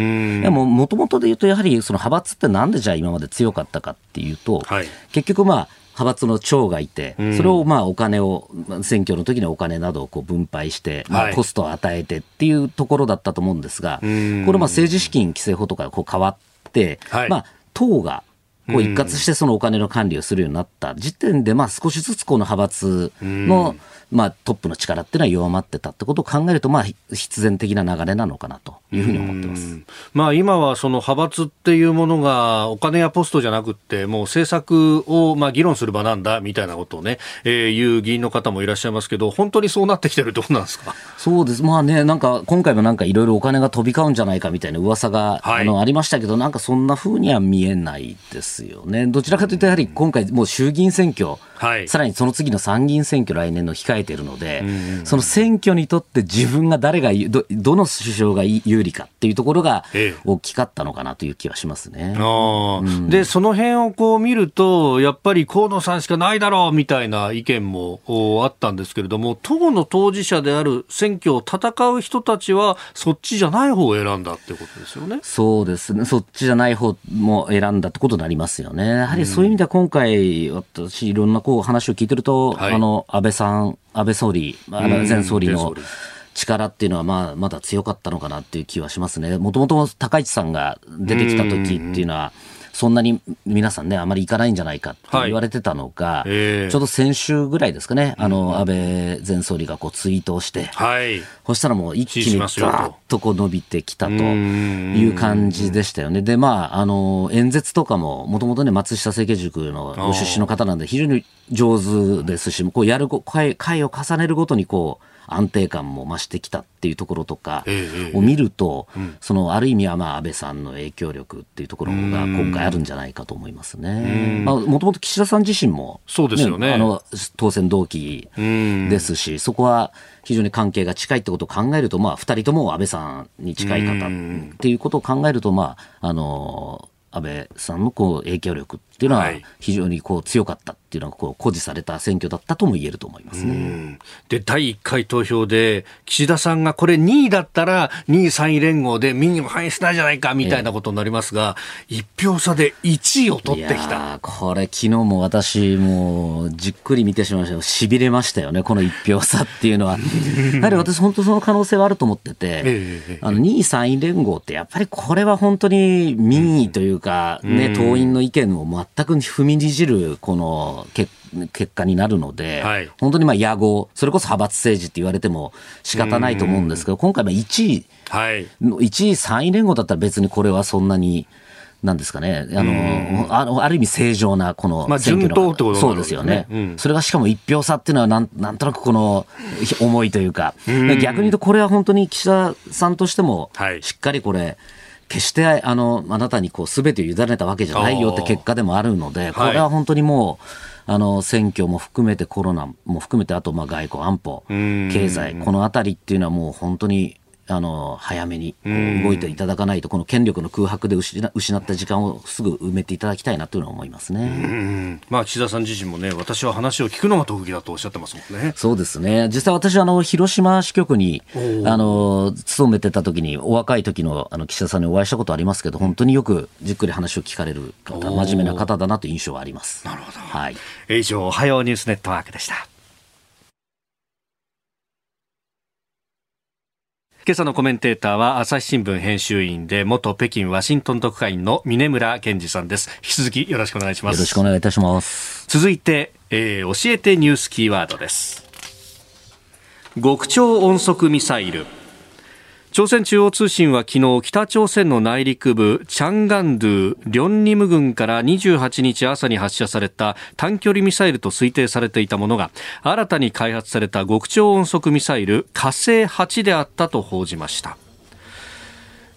も、もともとで言うと、やはりその派閥ってなんでじゃあ今まで強かったかっていうと、はい、結局まあ、派閥の長がいて、それをまあお金を、選挙の時にお金などをこう分配して、まあ、コストを与えてっていうところだったと思うんですが、これまあ政治資金規正法とかこう変わって、まあ、党がこう一括してそのお金の管理をするようになった時点で、まあ少しずつこの派閥の、まあトップの力っていうのは弱まってたってことを考えると、まあ必然的な流れなのかなというふうに思ってます。まあ今はその派閥っていうものがお金やポストじゃなくて、もう政策をまあ議論する場なんだみたいなことをね、えー、言う議員の方もいらっしゃいますけど、本当にそうなってきてるってことなんですか？そうです。まあね、なんか今回もなんかいろいろお金が飛び交うんじゃないかみたいな噂が、はい、あのありましたけど、なんかそんなふうには見えないですですよね。どちらかというと、やはり今回、もう衆議院選挙、はい、さらにその次の参議院選挙、来年の控えているので、その選挙にとって自分が誰がど、どの首相が有利かっていうところが大きかったのかなという気はしますね。うん、で、その辺をこう見ると、やっぱり河野さんしかないだろうみたいな意見もあったんですけれども、党の当事者である選挙を戦う人たちは、そっちじゃない方を選んだってことですよね。そうですね。そっちじゃない方も選んだってことになりますよね。やはりそういう意味では今回、私、いろんなこう話を聞いてると、はい、あの安倍さん、安倍総理、安倍前総理の力っていうのは、まあ、まだ強かったのかなっていう気はしますね。もともと高市さんが出てきた時っていうのは、そんなに皆さんね、あまり行かないんじゃないかって言われてたのが、はいえ。ー、ちょうど先週ぐらーですかね、あの、安倍前総理がこうツイートをして、はい、そしたらもう一気にガーッとこう伸びてきたという感じでしたよね。で、まあ、あの、演説とかも、もともとね、松下政経塾のご出身の方なんで、非常に上手ですし、こうやる回、回を重ねるごとにこう、安定感も増してきたっていうところとかを見ると、そのある意味はまあ安倍さんの影響力っていうところが今回あるんじゃないかと思いますね。もともと岸田さん自身も、そうですよね。あの当選同期ですし、そこは非常に関係が近いってことを考えると、まあ、2人とも安倍さんに近い方っていうことを考えると、まあ、あの安倍さんのこう影響力っていうのは非常にこう強かったっっていうのがこう誇示された選挙だったとも言えると思いますね。で、第1回投票で、岸田さんがこれ2位だったら、2位3位連合で民意を反映しないじゃないかみたいなことになりますが、えー、1票差で1位を取ってきた。これ、昨日も私、もうじっくり見てしまいましたしびれましたよね、この1票差っていうのは。やはり私、本当その可能性はあると思ってて、えー、あの2位3位連合って、やっぱりこれは本当に民意というか、ね、党員の意見を全く踏みにじる、この結結果になるので、はい、本当にまあ野合、それこそ派閥政治って言われても仕方ないと思うんですけど、今回、1位、はい、1位、3位連合だったら別にこれはそんなに。なんですかね、あの、あのある意味正常なこの選挙の、まあ、とそうですよね、うん、それがしかも一票差っていうのはなん、なんとなくこの 思いというか、逆に言うと、これは本当に岸田さんとしても、しっかりこれ、決してあのあなたにこう全てを委ねたわけじゃないよって結果でもあるので、これは本当にもう、あの選挙も含めてコロナも含めて、あとまあ外交、安保、経済、このあたりっていうのはもう本当にあの早めに動いていただかないと、この権力の空白で失失った時間をすぐ埋めていただきたいなというのは思いますね、まあ、岸田さん自身もね、私は話を聞くのが特技だとおっしゃってますもんね。そうですね、実際私、あの広島支局にあの勤めてた時に、お若い時のあの岸田さんにお会いしたことありますけど、本当によくじっくり話を聞かれる方、真面目な方だなという印象はあります。なるほど、はい、以上、おはようニュースネットワークでした。今朝のコメンテーターは朝日新聞編集員で元北京ワシントン特派員の峰村健二さんです。引き続きよろしくお願いします。よろしくお願いいたします。続いて、えー、教えてニュースキーワードです。極超音速ミサイル朝鮮中央通信は昨日北朝鮮の内陸部チャンガンドゥリョンニム郡から28日朝に発射された短距離ミサイルと推定されていたものが新たに開発された極超音速ミサイル火星8であったと報じました。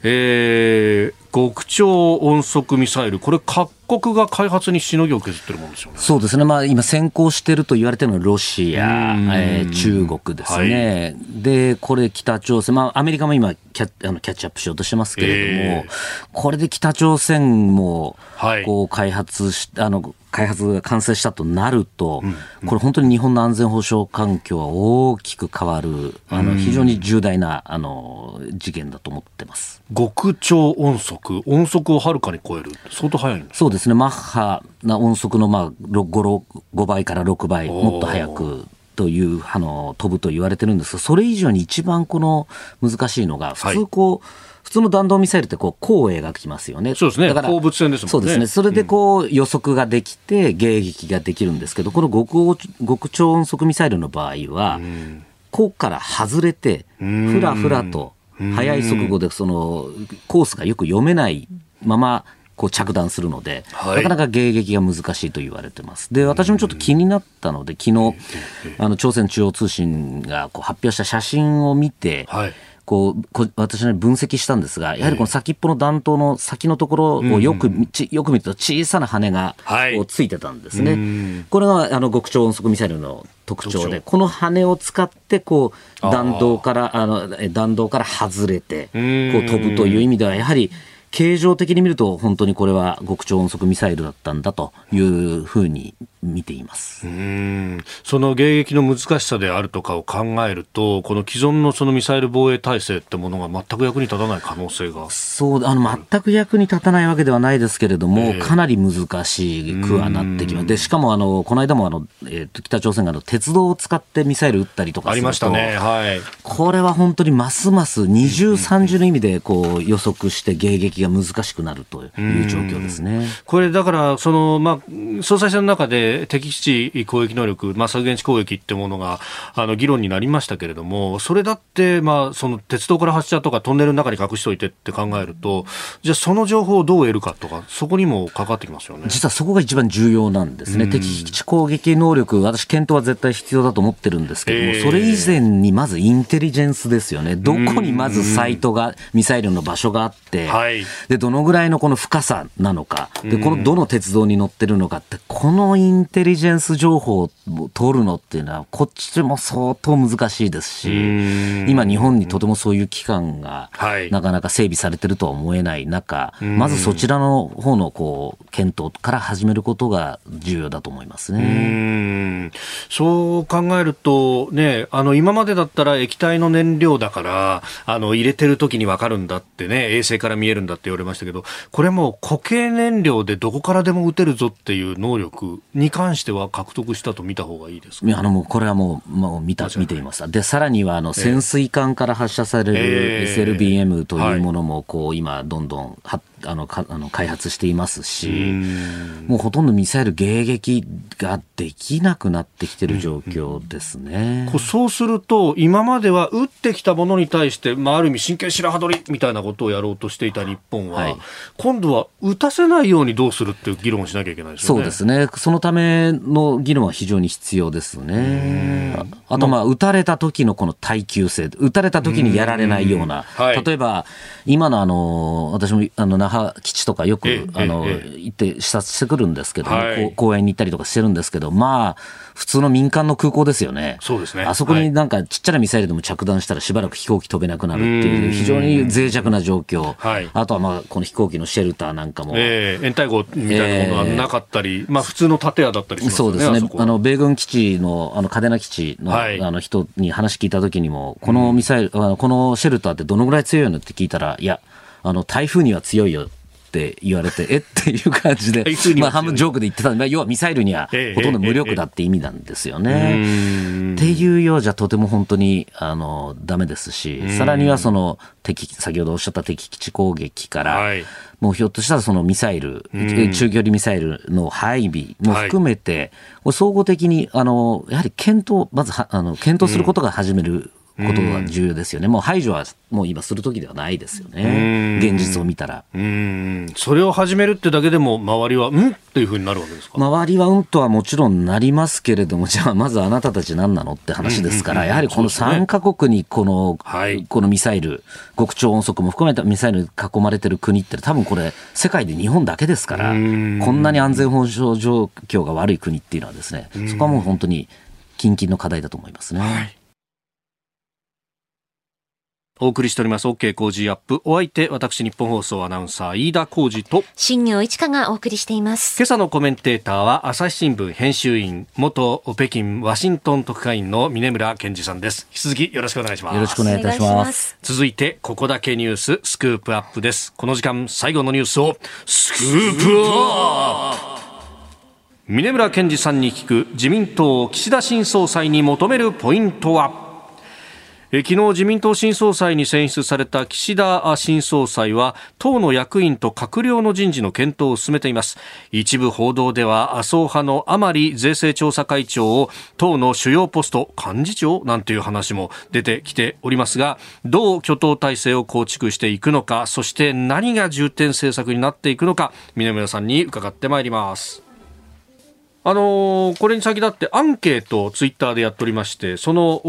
えー、極超音速ミサイル、これ、国が開発にしのぎを削ってるもんですよね。そうですね、まあ、今、先行していると言われているのはロシア、えー、中国ですね、はい、でこれ、北朝鮮、まあ、アメリカも今キャあの、キャッチアップしようとしてますけれども、えー、これで北朝鮮もこう開発し、はい、あの開発が完成したとなると、これ本当に日本の安全保障環境は大きく変わる、あの非常に重大なあの事件だと思ってます。極超音速、音速をはるかに超える、相当速いそうですね、マッハな音速のまあ 5, 5倍から6倍、もっと速くというあの飛ぶと言われてるんですが、それ以上に一番この難しいのが、普通こう、はい普通の弾道ミサイルってこう弧を描きますよね。そうですね。だから放物線ですもんね。そうですね。それでこう予測ができて迎撃ができるんですけど、この極極超音速ミサイルの場合は、弧から外れて、ふらふらと速い速度でそのコースがよく読めないままこう着弾するので、はい、なかなか迎撃が難しいと言われてます。で、私もちょっと気になったので、昨日、あの朝鮮中央通信がこう発表した写真を見て、はい。こうこ私ね分析したんですが、やはりこの先っぽの弾頭の先のところをよく、よく見ると小さな羽がこうついてたんですね。はい、これがあの極超音速ミサイルの特徴で、この羽を使ってこう弾道からあの弾道から外れてこう飛ぶという意味ではやはり形状的に見ると本当にこれは極超音速ミサイルだったんだというふうに見ています。うん。その迎撃の難しさであるとかを考えると、この既存のそのミサイル防衛体制ってものが全く役に立たない可能性が。そうあの全く役に立たないわけではないですけれども、えー、かなり難しくはなってきます、でしかもあのこの間もあの、えー、北朝鮮がの鉄道を使ってミサイル撃ったりとかありましたね、はい、これは本当にますます二重、三重の意味でこう予測して迎撃が難しくなるという状況ですね。これだからその、まあ、総裁選の中で敵基地攻撃能力、まあ、削減地攻撃ってものがあの議論になりましたけれども、それだって、まあ、その鉄道から発射とかトンネルの中に隠しておいてって考えると、じゃあその情報をどう得るかとか、そこにも関わってきますよね実はそこが一番重要なんですね、敵基地攻撃能力、私、検討は絶対必要だと思ってるんですけども、えー、それ以前にまずインテリジェンスですよね、どこにまずサイトが、ミサイルの場所があって、はい、で、どのぐらいのこの深さなのか、で、このどの鉄道に乗ってるのかって、このインテリジェンス情報を取るのっていうのは、こっちも相当難しいですし、今日本にとてもそういう機関が、なかなか整備されてるとは思えない中、まずそちらの方のこう、検討から始めることが重要だと思いますね。そう考えると、ね、あの、今までだったら液体の燃料だから、あの、入れてる時にわかるんだってね、衛星から見えるんだって言われましたけど、これも固形燃料でどこからでも撃てるぞっていう能力に関しては獲得したと見た方がいいですか、あの、もうこれはもう、もう見た、見ていました。で、さらには、あの、潜水艦から発射される SLBM というものも、こう、今、どんどん発あのかあの開発していますし、もうほとんどミサイル迎撃ができなくなってきてる状況ですね。うそうすると、今までは撃ってきたものに対して、まあ、ある意味、真剣白羽取りみたいなことをやろうとしていた日本は、はい、今度は撃たせないようにどうするっていう議論をしなきゃいけないですよね。そうですね。そのための議論は非常に必要ですね。あと、まあ、撃たれた時のこの耐久性、撃たれた時にやられないような、はい、例えば、今のあの、私もあの那覇基地とかよく、あの、行って視察してくるんですけども、はい、公園に行ったりとかしてるんですけど、まあ、普通の民間の空港ですよね。そうですね。あそこになんかちっちゃなミサイルでも着弾したらしばらく飛行機飛べなくなるっていう、非常に脆弱な状況。はい、あとはまあ、この飛行機のシェルターなんかも。えー、延滞号みたいなものはなかったり、えー、まあ普通の建屋だったりしますね。そうですね。あの、米軍基地の、あの、嘉手納基地の、はい、あの人に話聞いたときにも、このミサイル、うん、このシェルターってどのぐらい強いのって聞いたら、いや、あの、台風には強いよ。って言われて、え？っていう感じで、まあ半分ジョークで言ってたんで、要はミサイルにはほとんど無力だって意味なんですよね。っていうようじゃとても本当にあのダメですし、さらにはその敵、先ほどおっしゃった敵基地攻撃から、はい、もうひょっとしたらそのミサイル、中距離ミサイルの配備も含めて、はい、総合的にあのやはり検討、まずあの検討することが始める。ことが重要ですよね。もう排除はもう今する時ではないですよね。現実を見たら。それを始めるってだけでも周りはうん？っていうふうになるわけですか？周りはうんとはもちろんなりますけれども、じゃあまずあなたたち何なのって話ですから、やはりこの3カ国にこの、はい、このミサイル、極超音速も含めたミサイルに囲まれてる国って多分これ世界で日本だけですから、こんなに安全保障状況が悪い国っていうのはですね、そこはもう本当に近々の課題だと思いますね。はいお送りしております。OK 工事アップ。お相手私日本放送アナウンサー飯田浩二と新業一華がお送りしています。今朝のコメンテーターは朝日新聞編集員元北京ワシントン特派員の峰村健二さんです。引き続きよろしくお願いします。よろしくお願いいたします。続いてここだけニューススクープアップです。この時間最後のニュースをスクープアップ。峰村健二さんに聞く自民党岸田新総裁に求めるポイントは？昨日自民党新総裁に選出された岸田新総裁は党の役員と閣僚の人事の検討を進めています。一部報道では麻生派の甘利税制調査会長を党の主要ポスト幹事長なんていう話も出てきておりますがどう挙党体制を構築していくのかそして何が重点政策になっていくのか南村さんに伺ってまいります。あのー、これに先立ってアンケートをツイッターでやっておりまして、その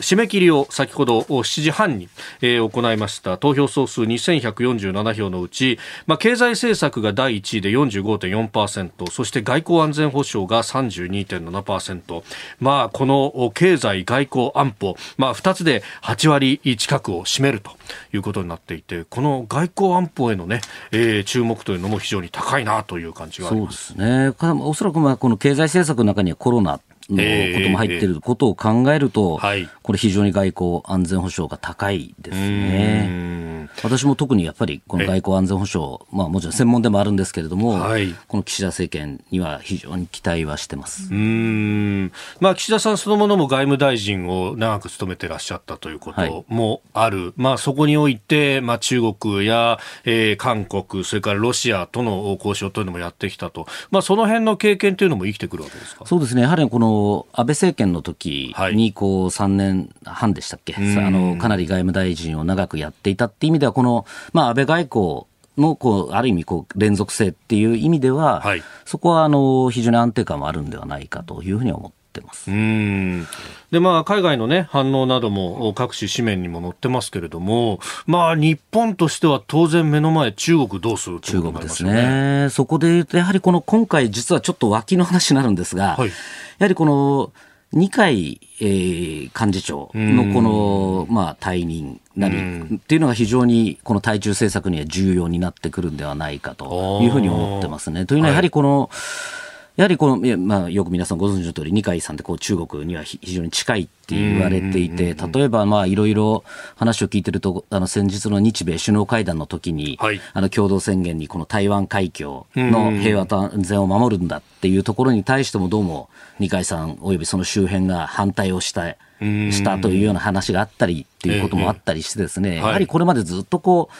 締め切りを先ほど7時半に、え、行いました。投票総数2147票のうち、まあ、経済政策が第1位で45.4%そして外交安全保障が32.7%、まあ、この経済外交安保、まあ、2つで8割近くを占めるということになっていてこの外交安保へのね、えー、注目というのも非常に高いなという感じがあります。そうですね。おそらくまあこの経済政策の中にはコロナのことも入っていることを考えると、これ非常に外交安全保障が高いですね。私も特にやっぱりこの外交安全保障、まあもちろん専門でもあるんですけれども、はい、この岸田政権には非常に期待はしてます。うん。まあ岸田さんそのものも外務大臣を長く務めてらっしゃったということもある。はい、まあそこにおいて、まあ中国や、えー、韓国、それからロシアとの交渉というのもやってきたと。まあその辺の経験というのも生きてくるわけですか？そうですね。やはりこの安倍政権の時にこう3年半でしたっけ、はい、あのかなり外務大臣を長くやっていたっていう意味では、この、まあ、安倍外交のこうある意味こう連続性っていう意味では、はい、そこはあの非常に安定感もあるんではないかというふうに思ってってます。うんでまあ、海外の、ね、反応なども各種紙面にも載ってますけれども、まあ、日本としては当然目の前、中国どうする、ね、中国ですね。そこで言うと、やはりこの今回、実はちょっと脇の話になるんですが、はい、やはりこの二階、えー、幹事長のこの、まあ、退任なりっていうのが非常にこの対中政策には重要になってくるんではないかというふうに思ってますね。というのはやはりこの、はいやはりこの、まあ、よく皆さんご存知の通り、二階さんってこう中国には非常に近いって言われていて、例えばまあいろいろ話を聞いてると、あの先日の日米首脳会談の時に、はい、あの共同宣言にこの台湾海峡の平和と安全を守るんだっていうところに対してもどうも二階さんおよびその周辺が反対をしたしたというような話があったりっていうこともあったりしてですね、やはりこれまでずっとこう、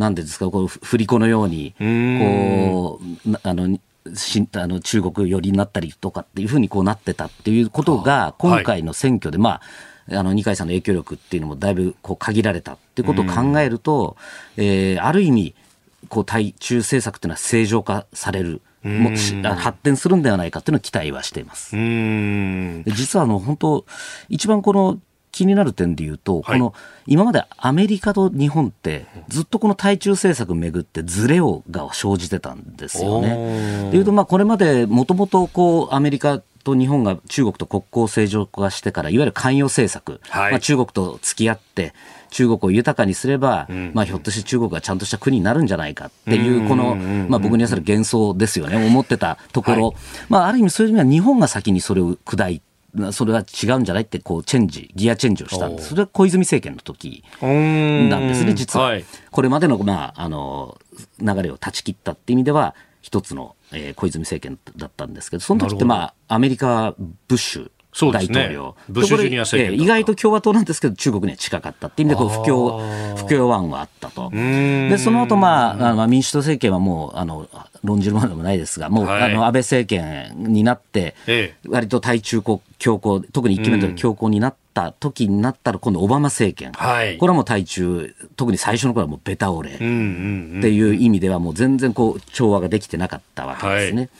なんですか、こう振り子のように、こう、あの、しあの中国寄りになったりとかっていうふうにこうなってたっていうことが、今回の選挙で、まあ、あの二階さんの影響力っていうのもだいぶこう限られたっていうことを考えると、えー、ある意味、こう対中政策っていうのは正常化される。も発展するんではないかというのを期待はしています。実はあの本当一番この気になる点で言うと、はい、この今までアメリカと日本ってずっとこの対中政策をめぐってずれをが生じてたんですよね。というとまあこれまでもともとこうアメリカと日本が中国と国交正常化してからいわゆる関与政策、はい、まあ、中国と付き合って中国を豊かにすれば、うん、まあ、ひょっとして中国がちゃんとした国になるんじゃないかっていうこの、まあ、僕にはそれ幻想ですよね。思ってたところ、はい、まあ、ある意味そういう意味では日本が先にそれを砕いてそれは違うんじゃないってこうチェンジギアチェンジをしたんです。それは小泉政権の時なんですね実は、これまでの,、まあ、あの流れを断ち切ったっていう意味では一つの、えー、小泉政権だったんですけどその時ってまあアメリカブッシュ大統領、ね、ブッシュジュニア政権意外と共和党なんですけど中国には近かったっていう意味でこう不況不況案はあったと。でその後まああの民主党政権はもうあの論じるものでもないですがもう、はい、あの安倍政権になって割と対中強硬特に1期目で強硬になった時になったら今度オバマ政権、はい、これはもう対中特に最初の頃はもうベタ折れ。っていう意味ではもう全然こう調和ができてなかったわけですね。はい、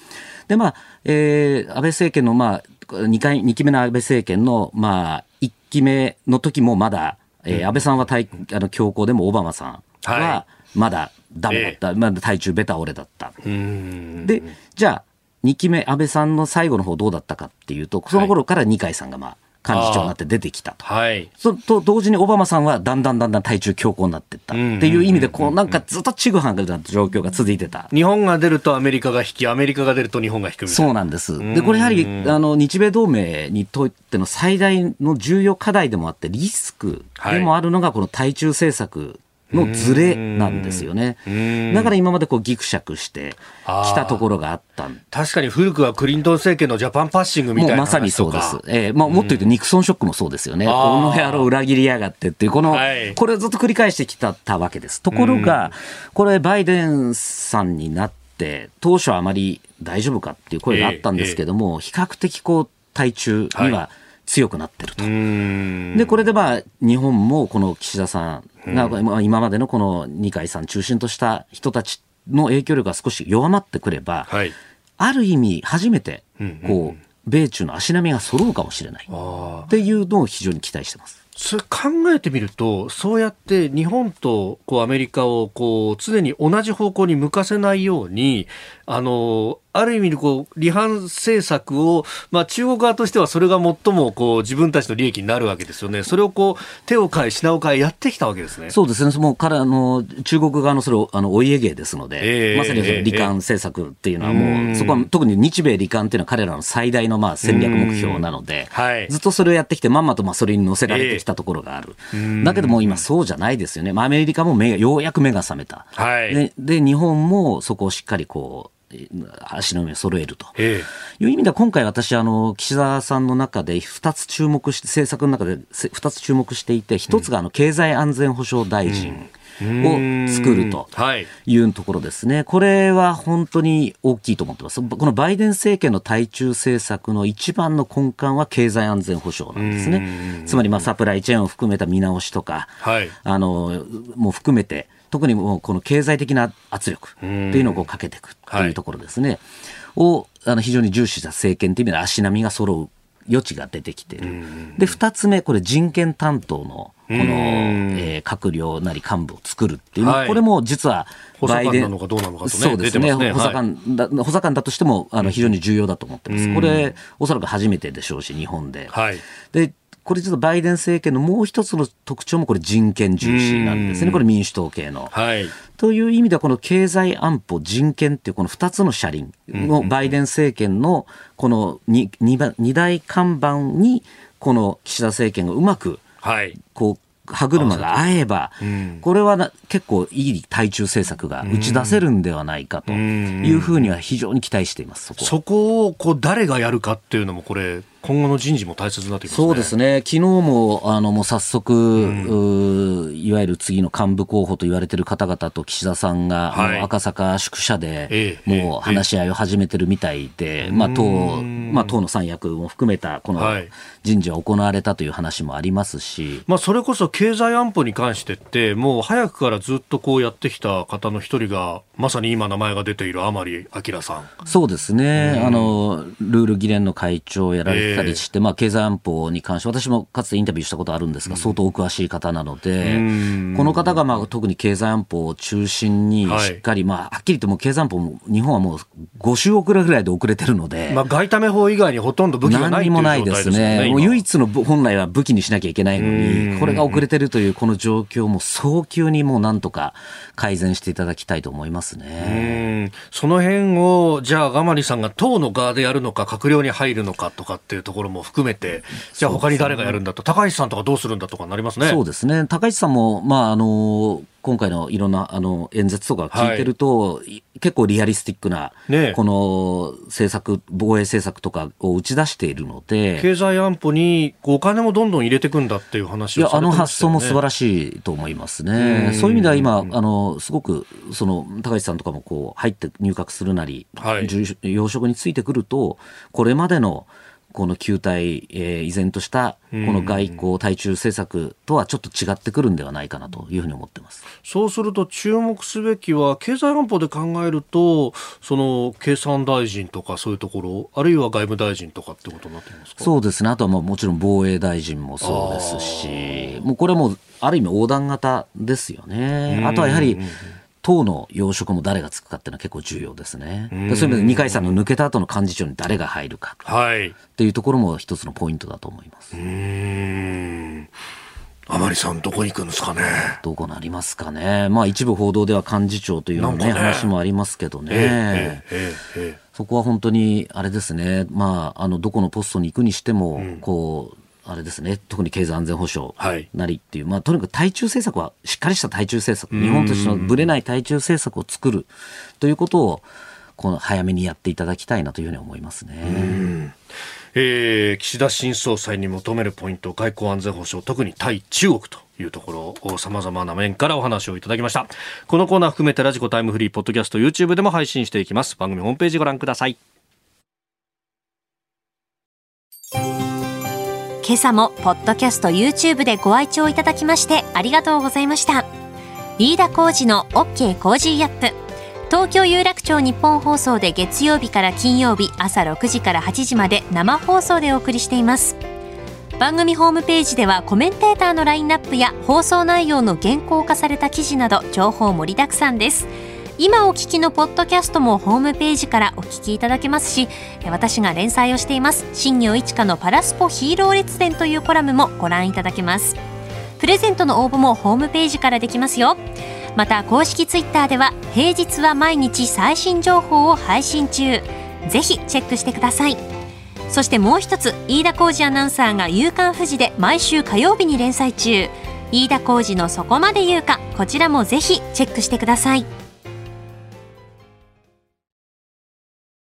でまあ、えー、安倍政権のまあ2回、2期目の安倍政権の、まあ、1期目の時もまだ、えー、安倍さんは対あの強硬でもオバマさんはまだダメだった、はい、まだ対中ベタ折れだった。で、じゃあ、2期目、安倍さんの最後の方どうだったかっていうと、その頃から二階さんがまあ、幹事長になって出てきたと。はい。そと同時にオバマさんはだんだんだんだん対中強硬になっていったっていう意味で、こうなんかずっとちぐはぐな状況が続いてた。日本が出るとアメリカが引き、アメリカが出ると日本が引くみたいな。そうなんです。で、これやはり、あの、日米同盟にとっての最大の重要課題でもあって、リスクでもあるのがこの対中政策のズレなんですよね。だから今までこうギクシャクしてきたところがあった。確かに古くはクリントン政権のジャパンパッシングみたいなまさにそうです。えー、まあ、もっと言うとニクソンショックもそうですよね。この野郎裏切りやがってっていう、この、はい、これをずっと繰り返してきたたわけです。ところが、これバイデンさんになって、当初はあまり大丈夫かっていう声があったんですけども、えーえー、比較的こう、対中には、はい。強くなってると。で、これでまあ、日本もこの岸田さんが、今までのこの二階さん中心とした人たちの影響力が少し弱まってくれば、はい、ある意味、初めて、こう、米中の足並みが揃うかもしれないっていうのを非常に期待してます。それ考えてみると、そうやって日本とこうアメリカをこう常に同じ方向に向かせないように、あのある意味でこう離反政策を、まあ、中国側としてはそれが最もこう自分たちの利益になるわけですよね、それをこう手を変え、品を変え、やってきたわけですね。そうですね、もう彼あの中国側のそれをあのお家芸ですので、えー、まさにその離間政策っていうのは、もう、えー、そこは特に日米離間っていうのは彼らの最大のまあ戦略目標なので、はい、ずっとそれをやってきて、まんまとまあそれに乗せられてきたところがある、えー、だけども今、そうじゃないですよね、まあ、アメリカも目ようやく目が覚めた、はい、でで日本もそこをしっかりこう、足の上を揃えると。いう意味では今回私あの岸田さんの中で2つ注目して政策の中で2つ注目していて1つがあの経済安全保障大臣、を作るとい。うところですね、これは本当に大きいと思ってます、このバイデン政権の対中政策の一番の根幹は経済安全保障なんですね、つまりまあサプライチェーンを含めた見直しとか、はい、あのも含めて、特にもうこの経済的な圧力っていうのをかけていくというところですね、はい、をあの非常に重視した政権という意味で足並みが揃う余地が出てきている。で、二つ目、これ人権担当のこの、えー、閣僚なり幹部を作るっていう、はい、これも実はバイデン、そうですね、補佐官だ、補佐官だとしてもあの非常に重要だと思ってます。これ、おそらく初めてでしょうし、日本で。はい、でこれ実はバイデン政権のもう一つの特徴もこれ人権重視なんですね、これ民主党系の。はい、という意味ではこの経済安保、人権っていうこの2つの車輪のバイデン政権のこの 2, 2, 大看板にこの岸田政権がうまくこう歯車が合えば、これは結構いい対中政策が打ち出せるんではないかというふうには非常に期待しています、そこそこをこう誰がやるかっていうのも、これ、今後の人事も大切になってきます、ね、そうですね、昨日もあのもう早速、うん、いわゆる次の幹部候補と言われている方々と岸田さんが、はい、赤坂宿舎で、もう話し合いを始めてるみたいで、まあ党まあ、党の三役も含めたこの人事は行われたという話もありますし、まあ、それこそ経済安保に関してって、もう早くからずっとこうやってきた方の一人が、まさに今、名前が出ている甘利明さん。そうですね、あのルール議連の会長をやられてたりして、まあ、経済安保に関して、私もかつてインタビューしたことあるんですが、相当お詳しい方なので、この方がまあ特に経済安保を中心にしっかり、まあ、はっきり言っても経済安保も、日本はもう5週遅れぐらいで遅れてるので、まあ、外為法以外にほとんど武器がない何もないですね、もう唯一の本来は武器にしなきゃいけないのに、これが遅れてるというこの状況も早急にもうなんとか改善していただきたいと思いますね。その辺を、じゃあ、甘利さんが党の側でやるのか、閣僚に入るのかとかっていうところも含めて、じゃあ他に誰がやるんだと、高市さんとかどうするんだとかなりますね。そうですね。高市さんも、まあ、あの、今回のいろんなあの演説とか聞いてると、はい、結構リアリスティックな、ね、この政策、防衛政策とかを打ち出しているので、経済安保にお金もどんどん入れていくんだっていう話を、ね、いや、あの発想も素晴らしいと思いますね。そういう意味では今、あのすごくその高市さんとかもこう入って入閣するなり、はい、要職についてくると、これまでのこの旧体、えー、依然としたこの外交、対中政策とはちょっと違ってくるんではないかなというふうに思ってます。そうすると、注目すべきは、経済安保で考えると、その経産大臣とかそういうところ、あるいは外務大臣とかってことになってますか？そうですね、あとはまあもちろん防衛大臣もそうですし、もうこれもある意味横断型ですよね。あとはやはり、党の要職も誰がつくかっていうのは結構重要ですね。そういう意味で二階さんの抜けた後の幹事長に誰が入るかっていうところも一つのポイントだと思います。うん甘利さん、どこに行くんですかね？どこなりますかね。まあ、一部報道では幹事長というのね、ね話もありますけどね。えええ、そこは本当に、あれですね。まあ、あの、どこのポストに行くにしても、うん、こう、あれですね、特に経済安全保障なりっていう、はい、まあ、とにかく対中政策は、しっかりした対中政策、日本としてのぶれない対中政策を作るということを、この早めにやっていただきたいなというふうに思いますね。えー、岸田新総裁に求めるポイント、外交安全保障、特に対中国というところを様々な面からお話をいただきました。このコーナー含めてラジコタイムフリー、ポッドキャスト、YouTube でも配信していきます。番組ホームページご覧ください。今朝もポッドキャスト YouTube でご愛聴いただきましてありがとうございました。飯田浩司の OK Cozy up。東京有楽町ニッポン放送で月曜日から金曜日朝6時から8時まで生放送でお送りしています。番組ホームページではコメンテーターのラインナップや放送内容の原稿化された記事など情報盛りだくさんです。今お聞きのポッドキャストもホームページからお聞きいただけますし私が連載をしています新業一華のパラスポヒーロー列伝というコラムもご覧いただけます。プレゼントの応募もホームページからできますよ。また公式ツイッターでは平日は毎日最新情報を配信中。ぜひチェックしてください。そしてもう一つ飯田浩二アナウンサーが「夕刊富士」で毎週火曜日に連載中。飯田浩二の「そこまで言うか」こちらもぜひチェックしてください。